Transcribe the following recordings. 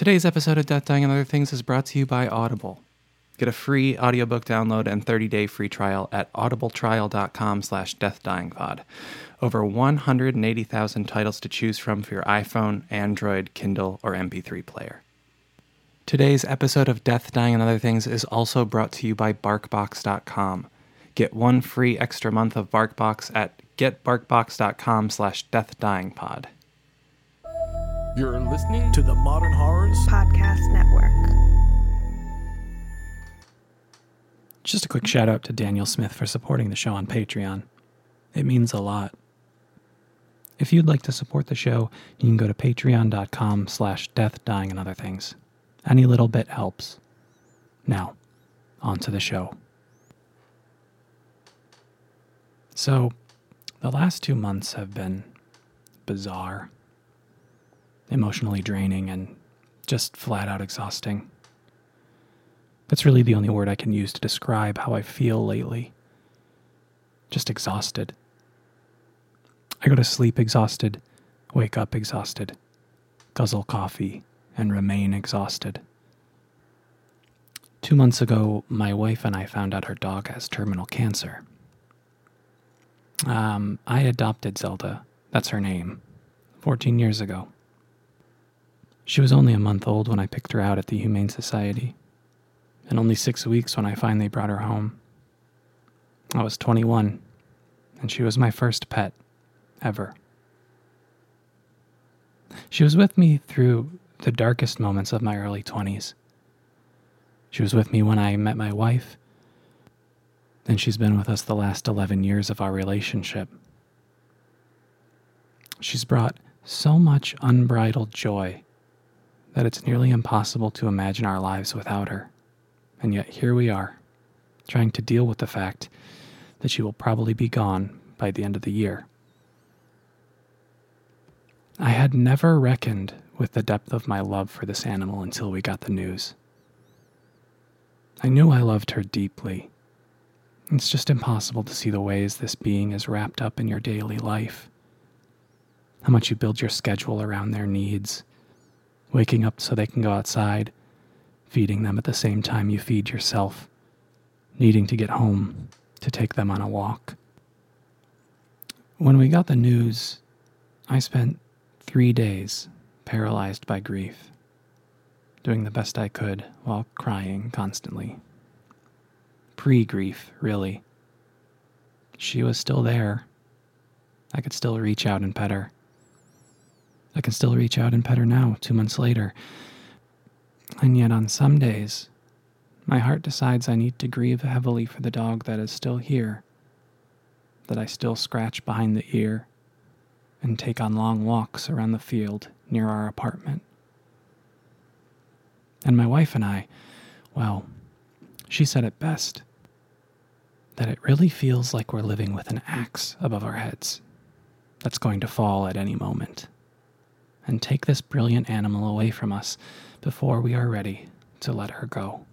Today's episode of Death, Dying, and Other Things is brought to you by Audible. Get a free audiobook download and 30-day free trial at audibletrial.com slash deathdyingpod. Over 180,000 titles to choose from for your iPhone, Android, Kindle, or MP3 player. Today's episode of Death, Dying, and Other Things is also brought to you by BarkBox.com. Get one free extra month of BarkBox at getbarkbox.com slash deathdyingpod. You're listening to the Modern Horrors Podcast Network. Just a quick shout out to Daniel Smith for supporting the show on Patreon. It means a lot. If you'd like to support the show, you can go to patreon.com slash death, dying, and other things. Any little bit helps. Now, on to the show. So, the last two months have been bizarre, emotionally draining, and just flat out exhausting. That's really the only word I can use to describe how I feel lately. Just exhausted. I go to sleep exhausted, wake up exhausted, guzzle coffee, and remain exhausted. Two months ago, my wife and I found out her dog has terminal cancer. Um, I adopted Zelda, that's her name, 14 years ago. She was only a month old when I picked her out at the Humane Society, and only six weeks when I finally brought her home. I was 21, and she was my first pet, ever. She was with me through the darkest moments of my early 20s. She was with me when I met my wife, and she's been with us the last 11 years of our relationship. She's brought so much unbridled joy that it's nearly impossible to imagine our lives without her. And yet here we are, trying to deal with the fact that she will probably be gone by the end of the year. I had never reckoned with the depth of my love for this animal until we got the news. I knew I loved her deeply. It's just impossible to see the ways this being is wrapped up in your daily life. How much you build your schedule around their needs, waking up so they can go outside, feeding them at the same time you feed yourself, needing to get home to take them on a walk. When we got the news, I spent three days paralyzed by grief, doing the best I could while crying constantly. Pre grief, really. She was still there. I could still reach out and pet her. I can still reach out and pet her now, two months later. And yet, on some days, my heart decides I need to grieve heavily for the dog that is still here, that I still scratch behind the ear and take on long walks around the field near our apartment. And my wife and I, well, she said it best that it really feels like we're living with an axe above our heads that's going to fall at any moment and take this brilliant animal away from us before we are ready to let her go.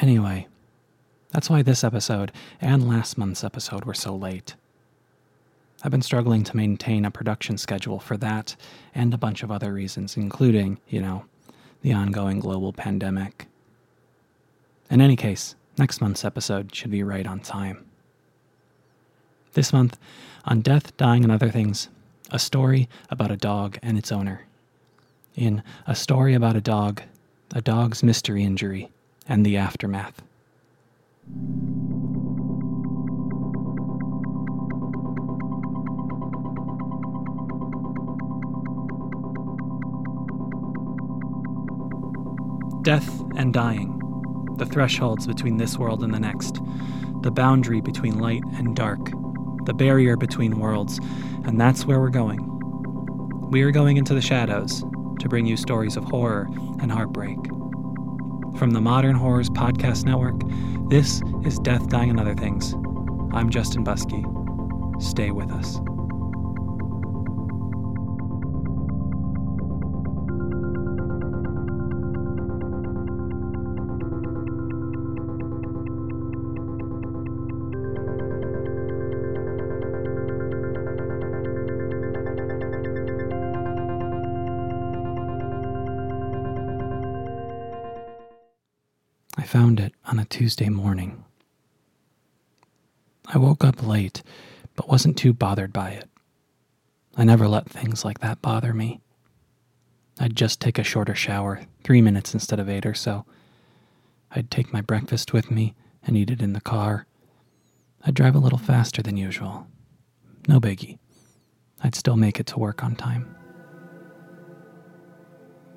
Anyway, that's why this episode and last month's episode were so late. I've been struggling to maintain a production schedule for that and a bunch of other reasons, including, you know, the ongoing global pandemic. In any case, next month's episode should be right on time. This month, on Death, Dying, and Other Things, a story about a dog and its owner. In A Story About a Dog, a Dog's Mystery Injury, and the Aftermath. Death and dying, the thresholds between this world and the next, the boundary between light and dark, the barrier between worlds, and that's where we're going. We are going into the shadows to bring you stories of horror and heartbreak. From the Modern Horrors Podcast Network, this is Death, Dying, and Other Things. I'm Justin Buskey. Stay with us. I found it on a Tuesday morning. I woke up late, but wasn't too bothered by it. I never let things like that bother me. I'd just take a shorter shower, three minutes instead of eight or so. I'd take my breakfast with me and eat it in the car. I'd drive a little faster than usual. No biggie. I'd still make it to work on time.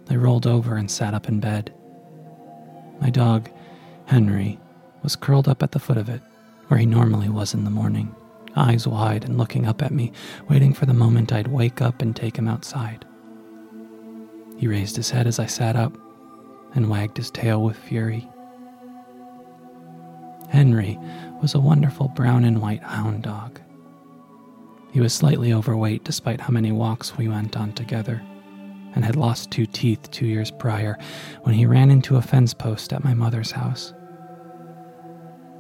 I rolled over and sat up in bed. My dog, Henry, was curled up at the foot of it, where he normally was in the morning, eyes wide and looking up at me, waiting for the moment I'd wake up and take him outside. He raised his head as I sat up and wagged his tail with fury. Henry was a wonderful brown and white hound dog. He was slightly overweight despite how many walks we went on together, and had lost two teeth two years prior when he ran into a fence post at my mother's house.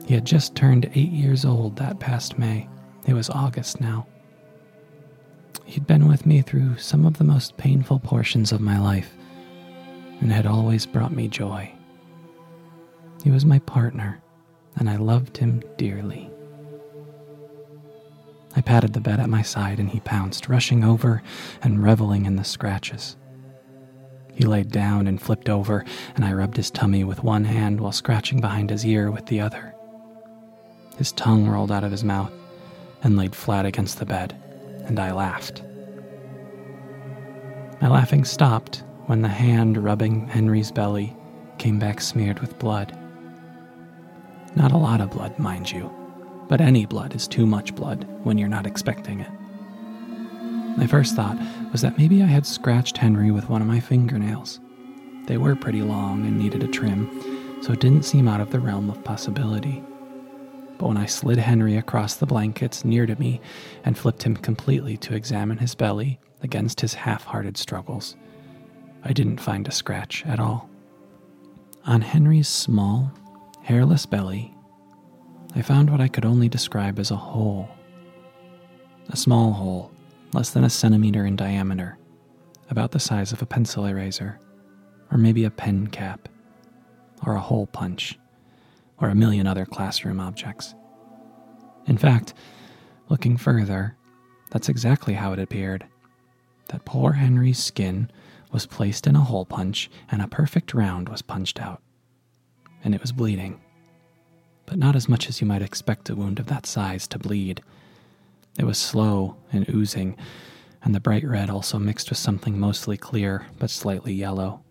He had just turned eight years old that past May. It was August now. He'd been with me through some of the most painful portions of my life and had always brought me joy. He was my partner, and I loved him dearly. I patted the bed at my side and he pounced, rushing over and reveling in the scratches. He laid down and flipped over, and I rubbed his tummy with one hand while scratching behind his ear with the other. His tongue rolled out of his mouth and laid flat against the bed, and I laughed. My laughing stopped when the hand rubbing Henry's belly came back smeared with blood. Not a lot of blood, mind you but any blood is too much blood when you're not expecting it. My first thought was that maybe I had scratched Henry with one of my fingernails. They were pretty long and needed a trim, so it didn't seem out of the realm of possibility. But when I slid Henry across the blankets near to me and flipped him completely to examine his belly against his half hearted struggles, I didn't find a scratch at all. On Henry's small, hairless belly I found what I could only describe as a hole. A small hole, less than a centimeter in diameter, about the size of a pencil eraser, or maybe a pen cap, or a hole punch, or a million other classroom objects. In fact, looking further, that's exactly how it appeared. That poor Henry's skin was placed in a hole punch, and a perfect round was punched out. And it was bleeding but not as much as you might expect a wound of that size to bleed. It was slow and oozing, and the bright red also mixed with something mostly clear but slightly yellow.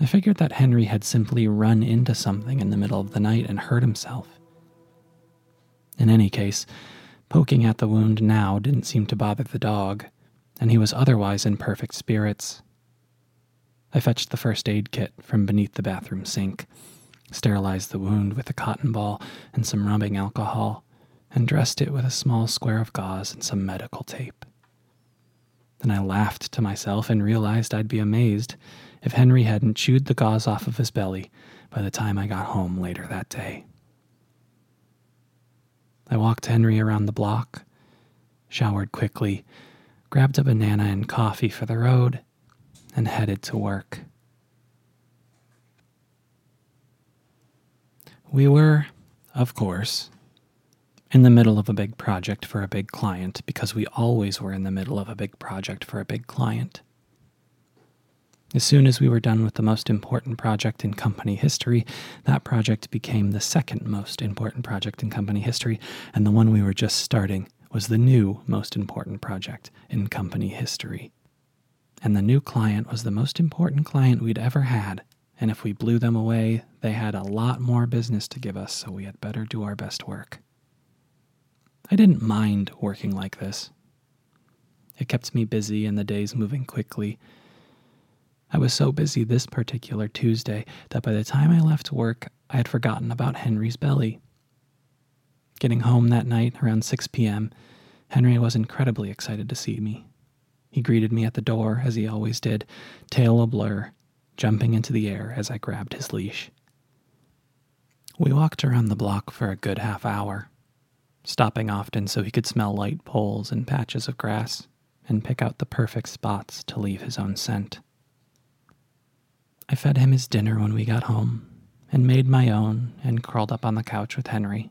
I figured that Henry had simply run into something in the middle of the night and hurt himself. In any case, poking at the wound now didn't seem to bother the dog, and he was otherwise in perfect spirits. I fetched the first aid kit from beneath the bathroom sink sterilized the wound with a cotton ball and some rubbing alcohol, and dressed it with a small square of gauze and some medical tape. Then I laughed to myself and realized I'd be amazed if Henry hadn't chewed the gauze off of his belly by the time I got home later that day. I walked Henry around the block, showered quickly, grabbed a banana and coffee for the road, and headed to work. We were, of course, in the middle of a big project for a big client because we always were in the middle of a big project for a big client. As soon as we were done with the most important project in company history, that project became the second most important project in company history, and the one we were just starting was the new most important project in company history. And the new client was the most important client we'd ever had and if we blew them away, they had a lot more business to give us, so we had better do our best work. I didn't mind working like this. It kept me busy and the days moving quickly. I was so busy this particular Tuesday that by the time I left work, I had forgotten about Henry's belly. Getting home that night around 6 p.m., Henry was incredibly excited to see me. He greeted me at the door, as he always did, tail a blur, jumping into the air as I grabbed his leash. We walked around the block for a good half hour, stopping often so he could smell light poles and patches of grass and pick out the perfect spots to leave his own scent. I fed him his dinner when we got home and made my own and curled up on the couch with Henry.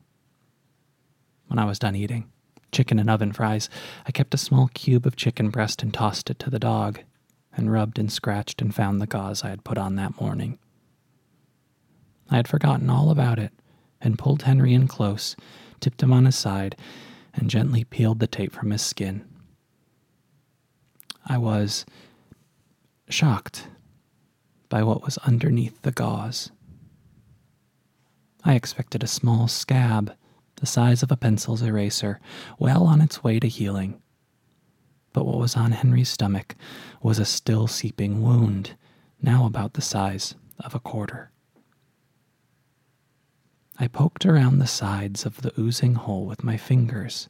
When I was done eating chicken and oven fries, I kept a small cube of chicken breast and tossed it to the dog, and rubbed and scratched and found the gauze I had put on that morning. I had forgotten all about it and pulled Henry in close, tipped him on his side, and gently peeled the tape from his skin. I was shocked by what was underneath the gauze. I expected a small scab the size of a pencil's eraser, well on its way to healing. But what was on Henry's stomach was a still seeping wound, now about the size of a quarter. I poked around the sides of the oozing hole with my fingers,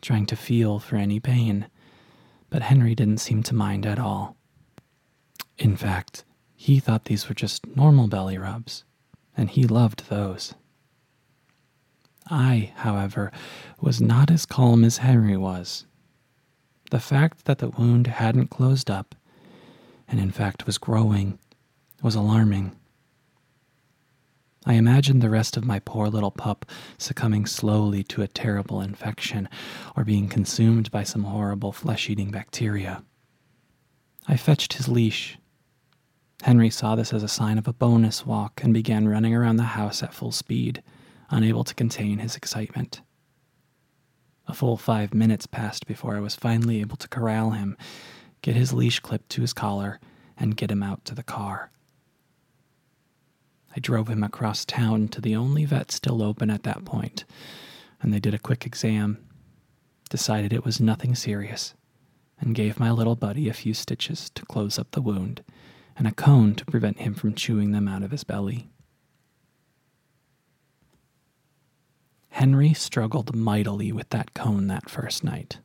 trying to feel for any pain, but Henry didn't seem to mind at all. In fact, he thought these were just normal belly rubs, and he loved those. I, however, was not as calm as Henry was. The fact that the wound hadn't closed up, and in fact was growing, was alarming. I imagined the rest of my poor little pup succumbing slowly to a terrible infection or being consumed by some horrible flesh eating bacteria. I fetched his leash. Henry saw this as a sign of a bonus walk and began running around the house at full speed unable to contain his excitement. A full five minutes passed before I was finally able to corral him, get his leash clipped to his collar, and get him out to the car. I drove him across town to the only vet still open at that point, and they did a quick exam, decided it was nothing serious, and gave my little buddy a few stitches to close up the wound and a cone to prevent him from chewing them out of his belly. Henry struggled mightily with that cone that first night.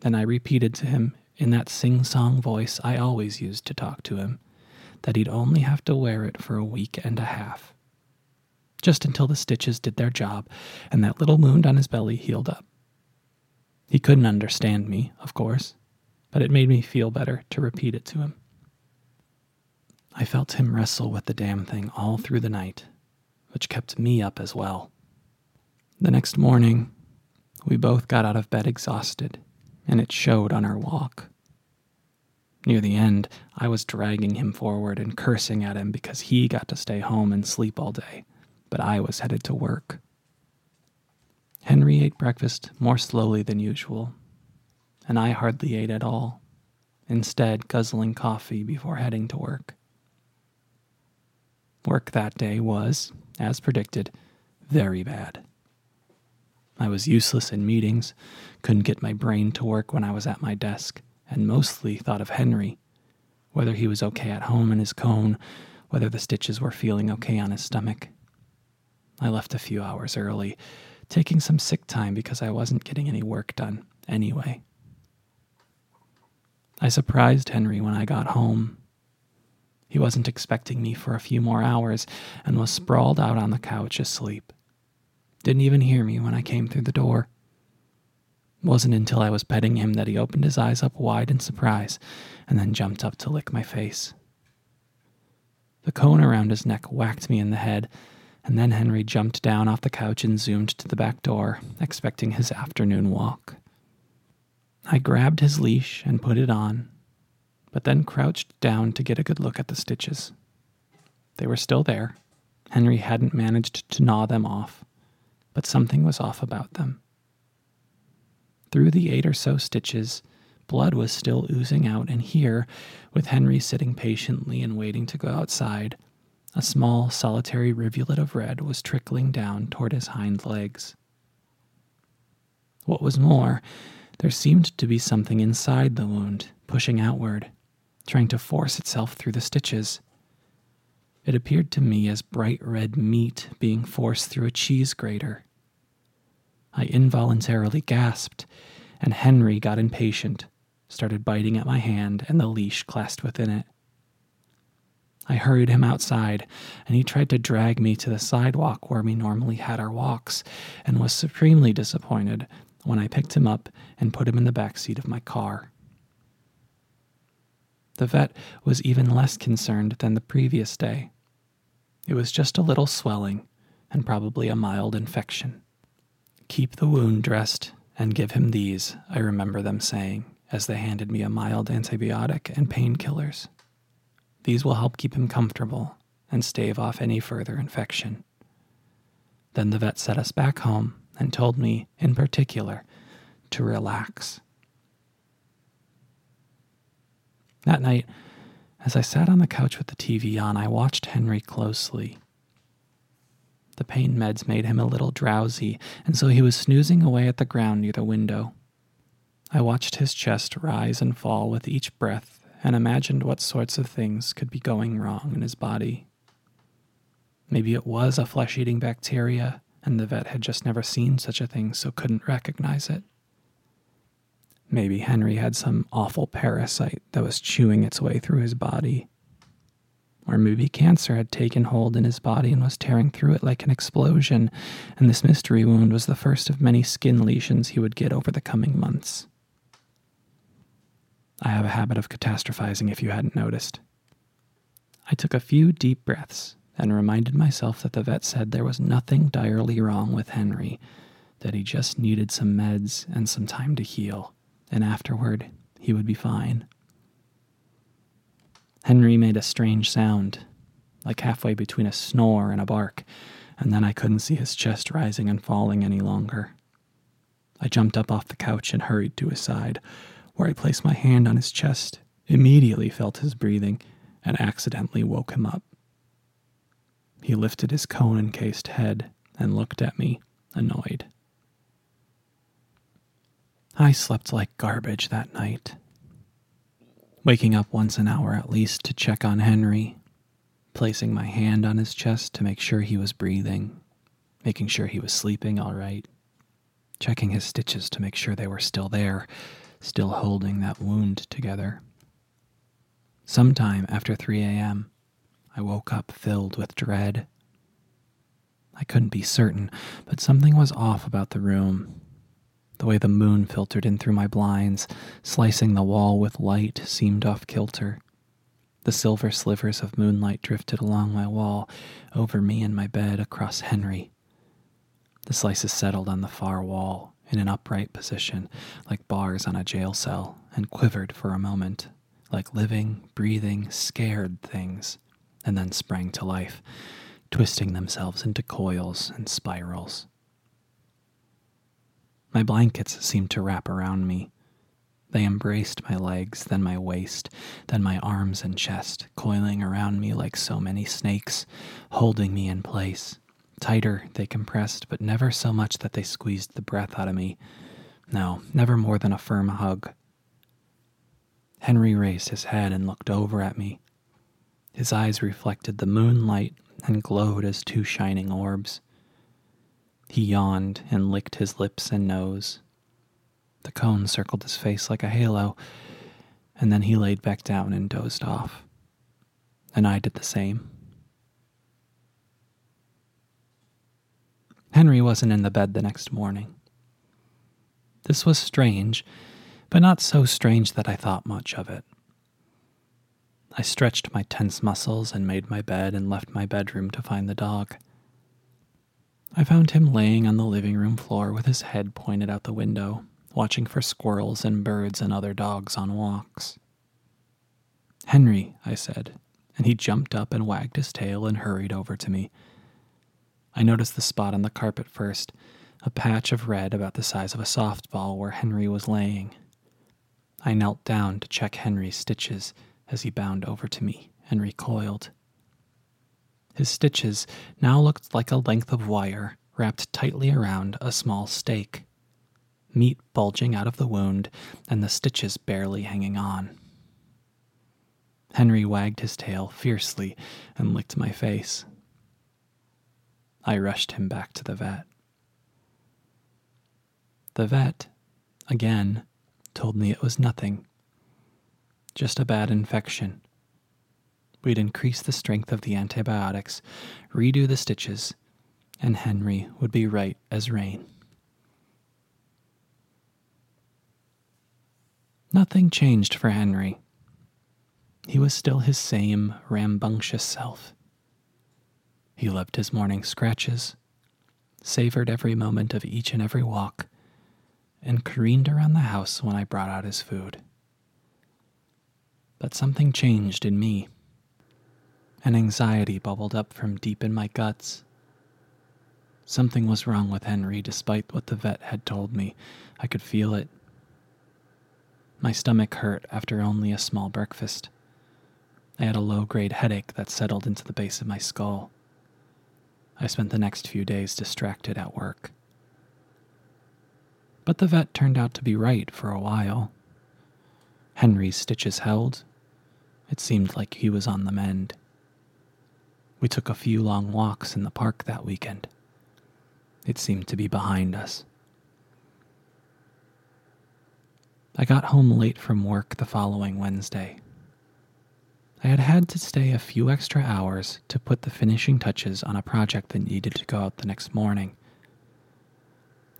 Then I repeated to him, in that sing song voice I always used to talk to him, that he'd only have to wear it for a week and a half. Just until the stitches did their job and that little wound on his belly healed up. He couldn't understand me, of course, but it made me feel better to repeat it to him. I felt him wrestle with the damn thing all through the night, which kept me up as well. The next morning, we both got out of bed exhausted, and it showed on our walk. Near the end, I was dragging him forward and cursing at him because he got to stay home and sleep all day, but I was headed to work. Henry ate breakfast more slowly than usual, and I hardly ate at all, instead, guzzling coffee before heading to work. Work that day was, as predicted, very bad. I was useless in meetings, couldn't get my brain to work when I was at my desk, and mostly thought of Henry whether he was okay at home in his cone, whether the stitches were feeling okay on his stomach. I left a few hours early, taking some sick time because I wasn't getting any work done anyway. I surprised Henry when I got home. He wasn't expecting me for a few more hours and was sprawled out on the couch asleep. Didn't even hear me when I came through the door. Wasn't until I was petting him that he opened his eyes up wide in surprise and then jumped up to lick my face. The cone around his neck whacked me in the head, and then Henry jumped down off the couch and zoomed to the back door, expecting his afternoon walk. I grabbed his leash and put it on, but then crouched down to get a good look at the stitches. They were still there. Henry hadn't managed to gnaw them off but something was off about them. Through the eight or so stitches, blood was still oozing out, and here, with Henry sitting patiently and waiting to go outside, a small solitary rivulet of red was trickling down toward his hind legs. What was more, there seemed to be something inside the wound, pushing outward, trying to force itself through the stitches. It appeared to me as bright red meat being forced through a cheese grater. I involuntarily gasped, and Henry got impatient, started biting at my hand and the leash clasped within it. I hurried him outside, and he tried to drag me to the sidewalk where we normally had our walks, and was supremely disappointed when I picked him up and put him in the back seat of my car. The vet was even less concerned than the previous day. It was just a little swelling and probably a mild infection. Keep the wound dressed and give him these, I remember them saying as they handed me a mild antibiotic and painkillers. These will help keep him comfortable and stave off any further infection. Then the vet set us back home and told me, in particular, to relax. That night, as I sat on the couch with the TV on, I watched Henry closely. The pain meds made him a little drowsy, and so he was snoozing away at the ground near the window. I watched his chest rise and fall with each breath and imagined what sorts of things could be going wrong in his body. Maybe it was a flesh eating bacteria, and the vet had just never seen such a thing, so couldn't recognize it. Maybe Henry had some awful parasite that was chewing its way through his body. Or maybe cancer had taken hold in his body and was tearing through it like an explosion, and this mystery wound was the first of many skin lesions he would get over the coming months. I have a habit of catastrophizing if you hadn't noticed. I took a few deep breaths and reminded myself that the vet said there was nothing direly wrong with Henry, that he just needed some meds and some time to heal, and afterward he would be fine. Henry made a strange sound, like halfway between a snore and a bark, and then I couldn't see his chest rising and falling any longer. I jumped up off the couch and hurried to his side, where I placed my hand on his chest, immediately felt his breathing, and accidentally woke him up. He lifted his cone encased head and looked at me, annoyed. I slept like garbage that night, waking up once an hour at least to check on Henry, placing my hand on his chest to make sure he was breathing, making sure he was sleeping all right, checking his stitches to make sure they were still there, still holding that wound together. Sometime after 3 a.m., I woke up filled with dread. I couldn't be certain, but something was off about the room. The way the moon filtered in through my blinds, slicing the wall with light, seemed off kilter. The silver slivers of moonlight drifted along my wall, over me and my bed, across Henry. The slices settled on the far wall, in an upright position, like bars on a jail cell, and quivered for a moment, like living, breathing, scared things and then sprang to life, twisting themselves into coils and spirals. My blankets seemed to wrap around me. They embraced my legs, then my waist, then my arms and chest, coiling around me like so many snakes, holding me in place. Tighter they compressed, but never so much that they squeezed the breath out of me. No, never more than a firm hug. Henry raised his head and looked over at me, his eyes reflected the moonlight and glowed as two shining orbs. He yawned and licked his lips and nose. The cone circled his face like a halo, and then he laid back down and dozed off. And I did the same. Henry wasn't in the bed the next morning. This was strange, but not so strange that I thought much of it. I stretched my tense muscles and made my bed and left my bedroom to find the dog. I found him laying on the living room floor with his head pointed out the window, watching for squirrels and birds and other dogs on walks. Henry, I said, and he jumped up and wagged his tail and hurried over to me. I noticed the spot on the carpet first, a patch of red about the size of a softball where Henry was laying. I knelt down to check Henry's stitches as he bound over to me and recoiled. His stitches now looked like a length of wire wrapped tightly around a small stake, meat bulging out of the wound and the stitches barely hanging on. Henry wagged his tail fiercely and licked my face. I rushed him back to the vet. The vet, again, told me it was nothing just a bad infection. We'd increase the strength of the antibiotics, redo the stitches, and Henry would be right as rain. Nothing changed for Henry. he was still his same rambunctious self. He loved his morning scratches, savored every moment of each and every walk, and careened around the house when I brought out his food. But something changed in me. An anxiety bubbled up from deep in my guts. Something was wrong with Henry, despite what the vet had told me. I could feel it. My stomach hurt after only a small breakfast. I had a low grade headache that settled into the base of my skull. I spent the next few days distracted at work. But the vet turned out to be right for a while. Henry's stitches held. It seemed like he was on the mend. We took a few long walks in the park that weekend. It seemed to be behind us. I got home late from work the following Wednesday. I had had to stay a few extra hours to put the finishing touches on a project that needed to go out the next morning.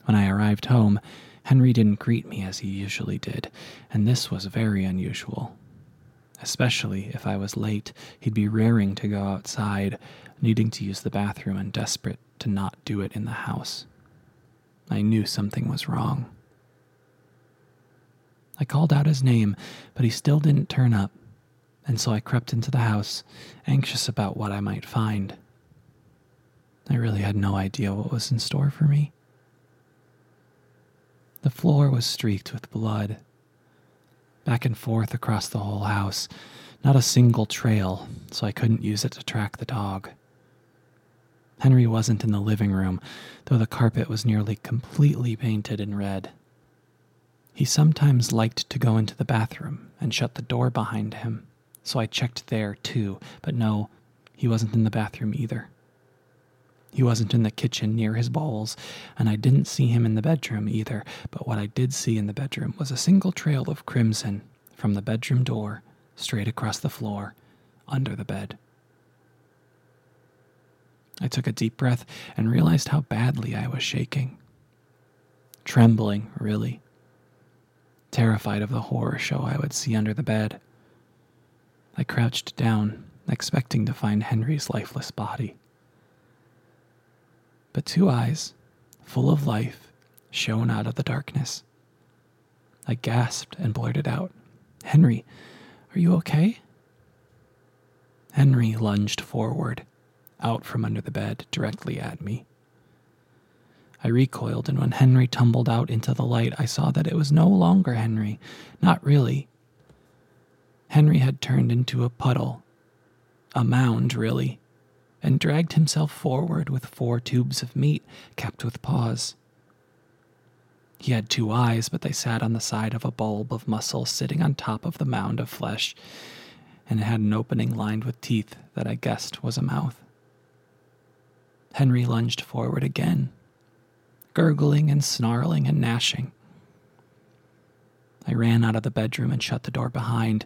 When I arrived home, Henry didn't greet me as he usually did, and this was very unusual. Especially if I was late, he'd be raring to go outside, needing to use the bathroom and desperate to not do it in the house. I knew something was wrong. I called out his name, but he still didn't turn up and so I crept into the house, anxious about what I might find. I really had no idea what was in store for me. The floor was streaked with blood. Back and forth across the whole house, not a single trail, so I couldn't use it to track the dog. Henry wasn't in the living room, though the carpet was nearly completely painted in red. He sometimes liked to go into the bathroom and shut the door behind him so I checked there too, but no, he wasn't in the bathroom either. He wasn't in the kitchen near his bowls, and I didn't see him in the bedroom either, but what I did see in the bedroom was a single trail of crimson from the bedroom door straight across the floor, under the bed. I took a deep breath and realized how badly I was shaking. Trembling, really. Terrified of the horror show I would see under the bed. I crouched down, expecting to find Henry's lifeless body. But two eyes, full of life, shone out of the darkness. I gasped and blurted out, Henry, are you okay? Henry lunged forward, out from under the bed, directly at me. I recoiled, and when Henry tumbled out into the light, I saw that it was no longer Henry. Not really. Henry had turned into a puddle, a mound, really, and dragged himself forward with four tubes of meat capped with paws. He had two eyes, but they sat on the side of a bulb of muscle sitting on top of the mound of flesh, and it had an opening lined with teeth that I guessed was a mouth. Henry lunged forward again, gurgling and snarling and gnashing. I ran out of the bedroom and shut the door behind,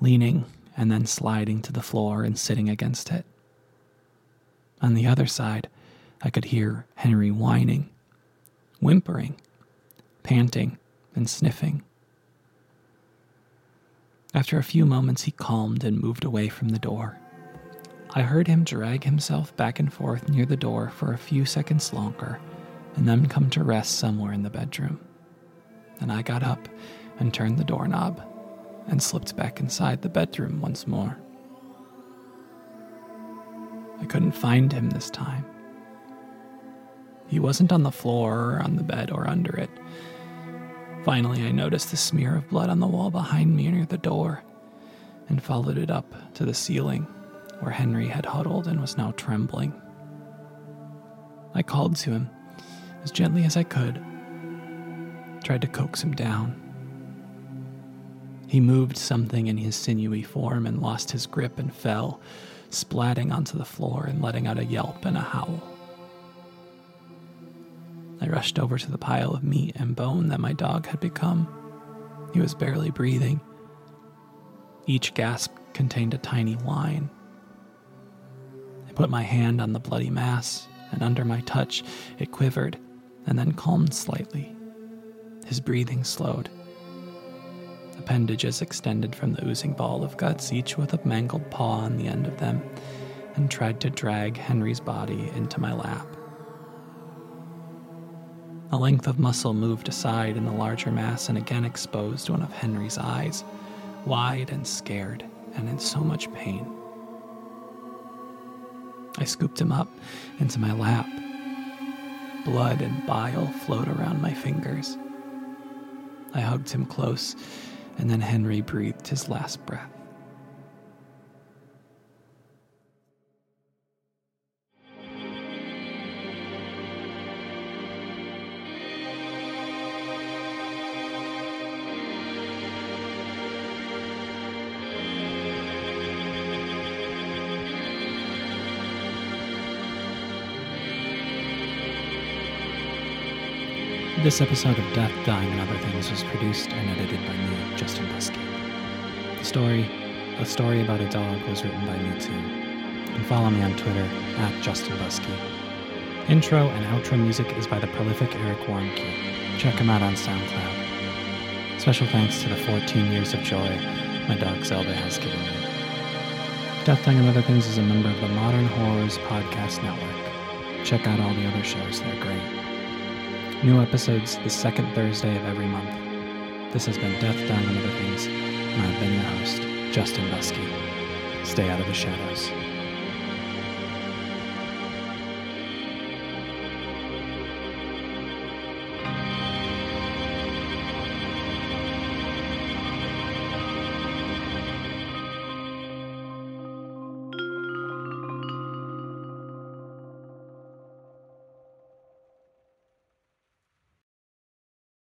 leaning and then sliding to the floor and sitting against it. On the other side, I could hear Henry whining, whimpering, panting, and sniffing. After a few moments, he calmed and moved away from the door. I heard him drag himself back and forth near the door for a few seconds longer and then come to rest somewhere in the bedroom. Then I got up and turned the doorknob and slipped back inside the bedroom once more. I couldn't find him this time. He wasn't on the floor or on the bed or under it. Finally, I noticed the smear of blood on the wall behind me near the door and followed it up to the ceiling where Henry had huddled and was now trembling. I called to him as gently as I could, tried to coax him down. He moved something in his sinewy form and lost his grip and fell, splatting onto the floor and letting out a yelp and a howl. I rushed over to the pile of meat and bone that my dog had become. He was barely breathing. Each gasp contained a tiny whine. I put my hand on the bloody mass, and under my touch, it quivered and then calmed slightly. His breathing slowed appendages extended from the oozing ball of guts, each with a mangled paw on the end of them, and tried to drag Henry's body into my lap. A length of muscle moved aside in the larger mass and again exposed one of Henry's eyes, wide and scared, and in so much pain. I scooped him up into my lap. Blood and bile flowed around my fingers. I hugged him close, and then Henry breathed his last breath. This episode of Death, Dying, and Other Things was produced and edited by me, Justin Buskey. The story, A Story About a Dog, was written by me too. And follow me on Twitter at Justin Buskey. Intro and outro music is by the prolific Eric Warnke. Check him out on SoundCloud. Special thanks to the 14 years of joy my dog Zelda has given me. Death, Dying, and Other Things is a member of the Modern Horrors Podcast Network. Check out all the other shows, they're great. New episodes the second Thursday of every month. This has been Death, Dying, and Other Things, and I've been your host, Justin Buskey. Stay out of the shadows.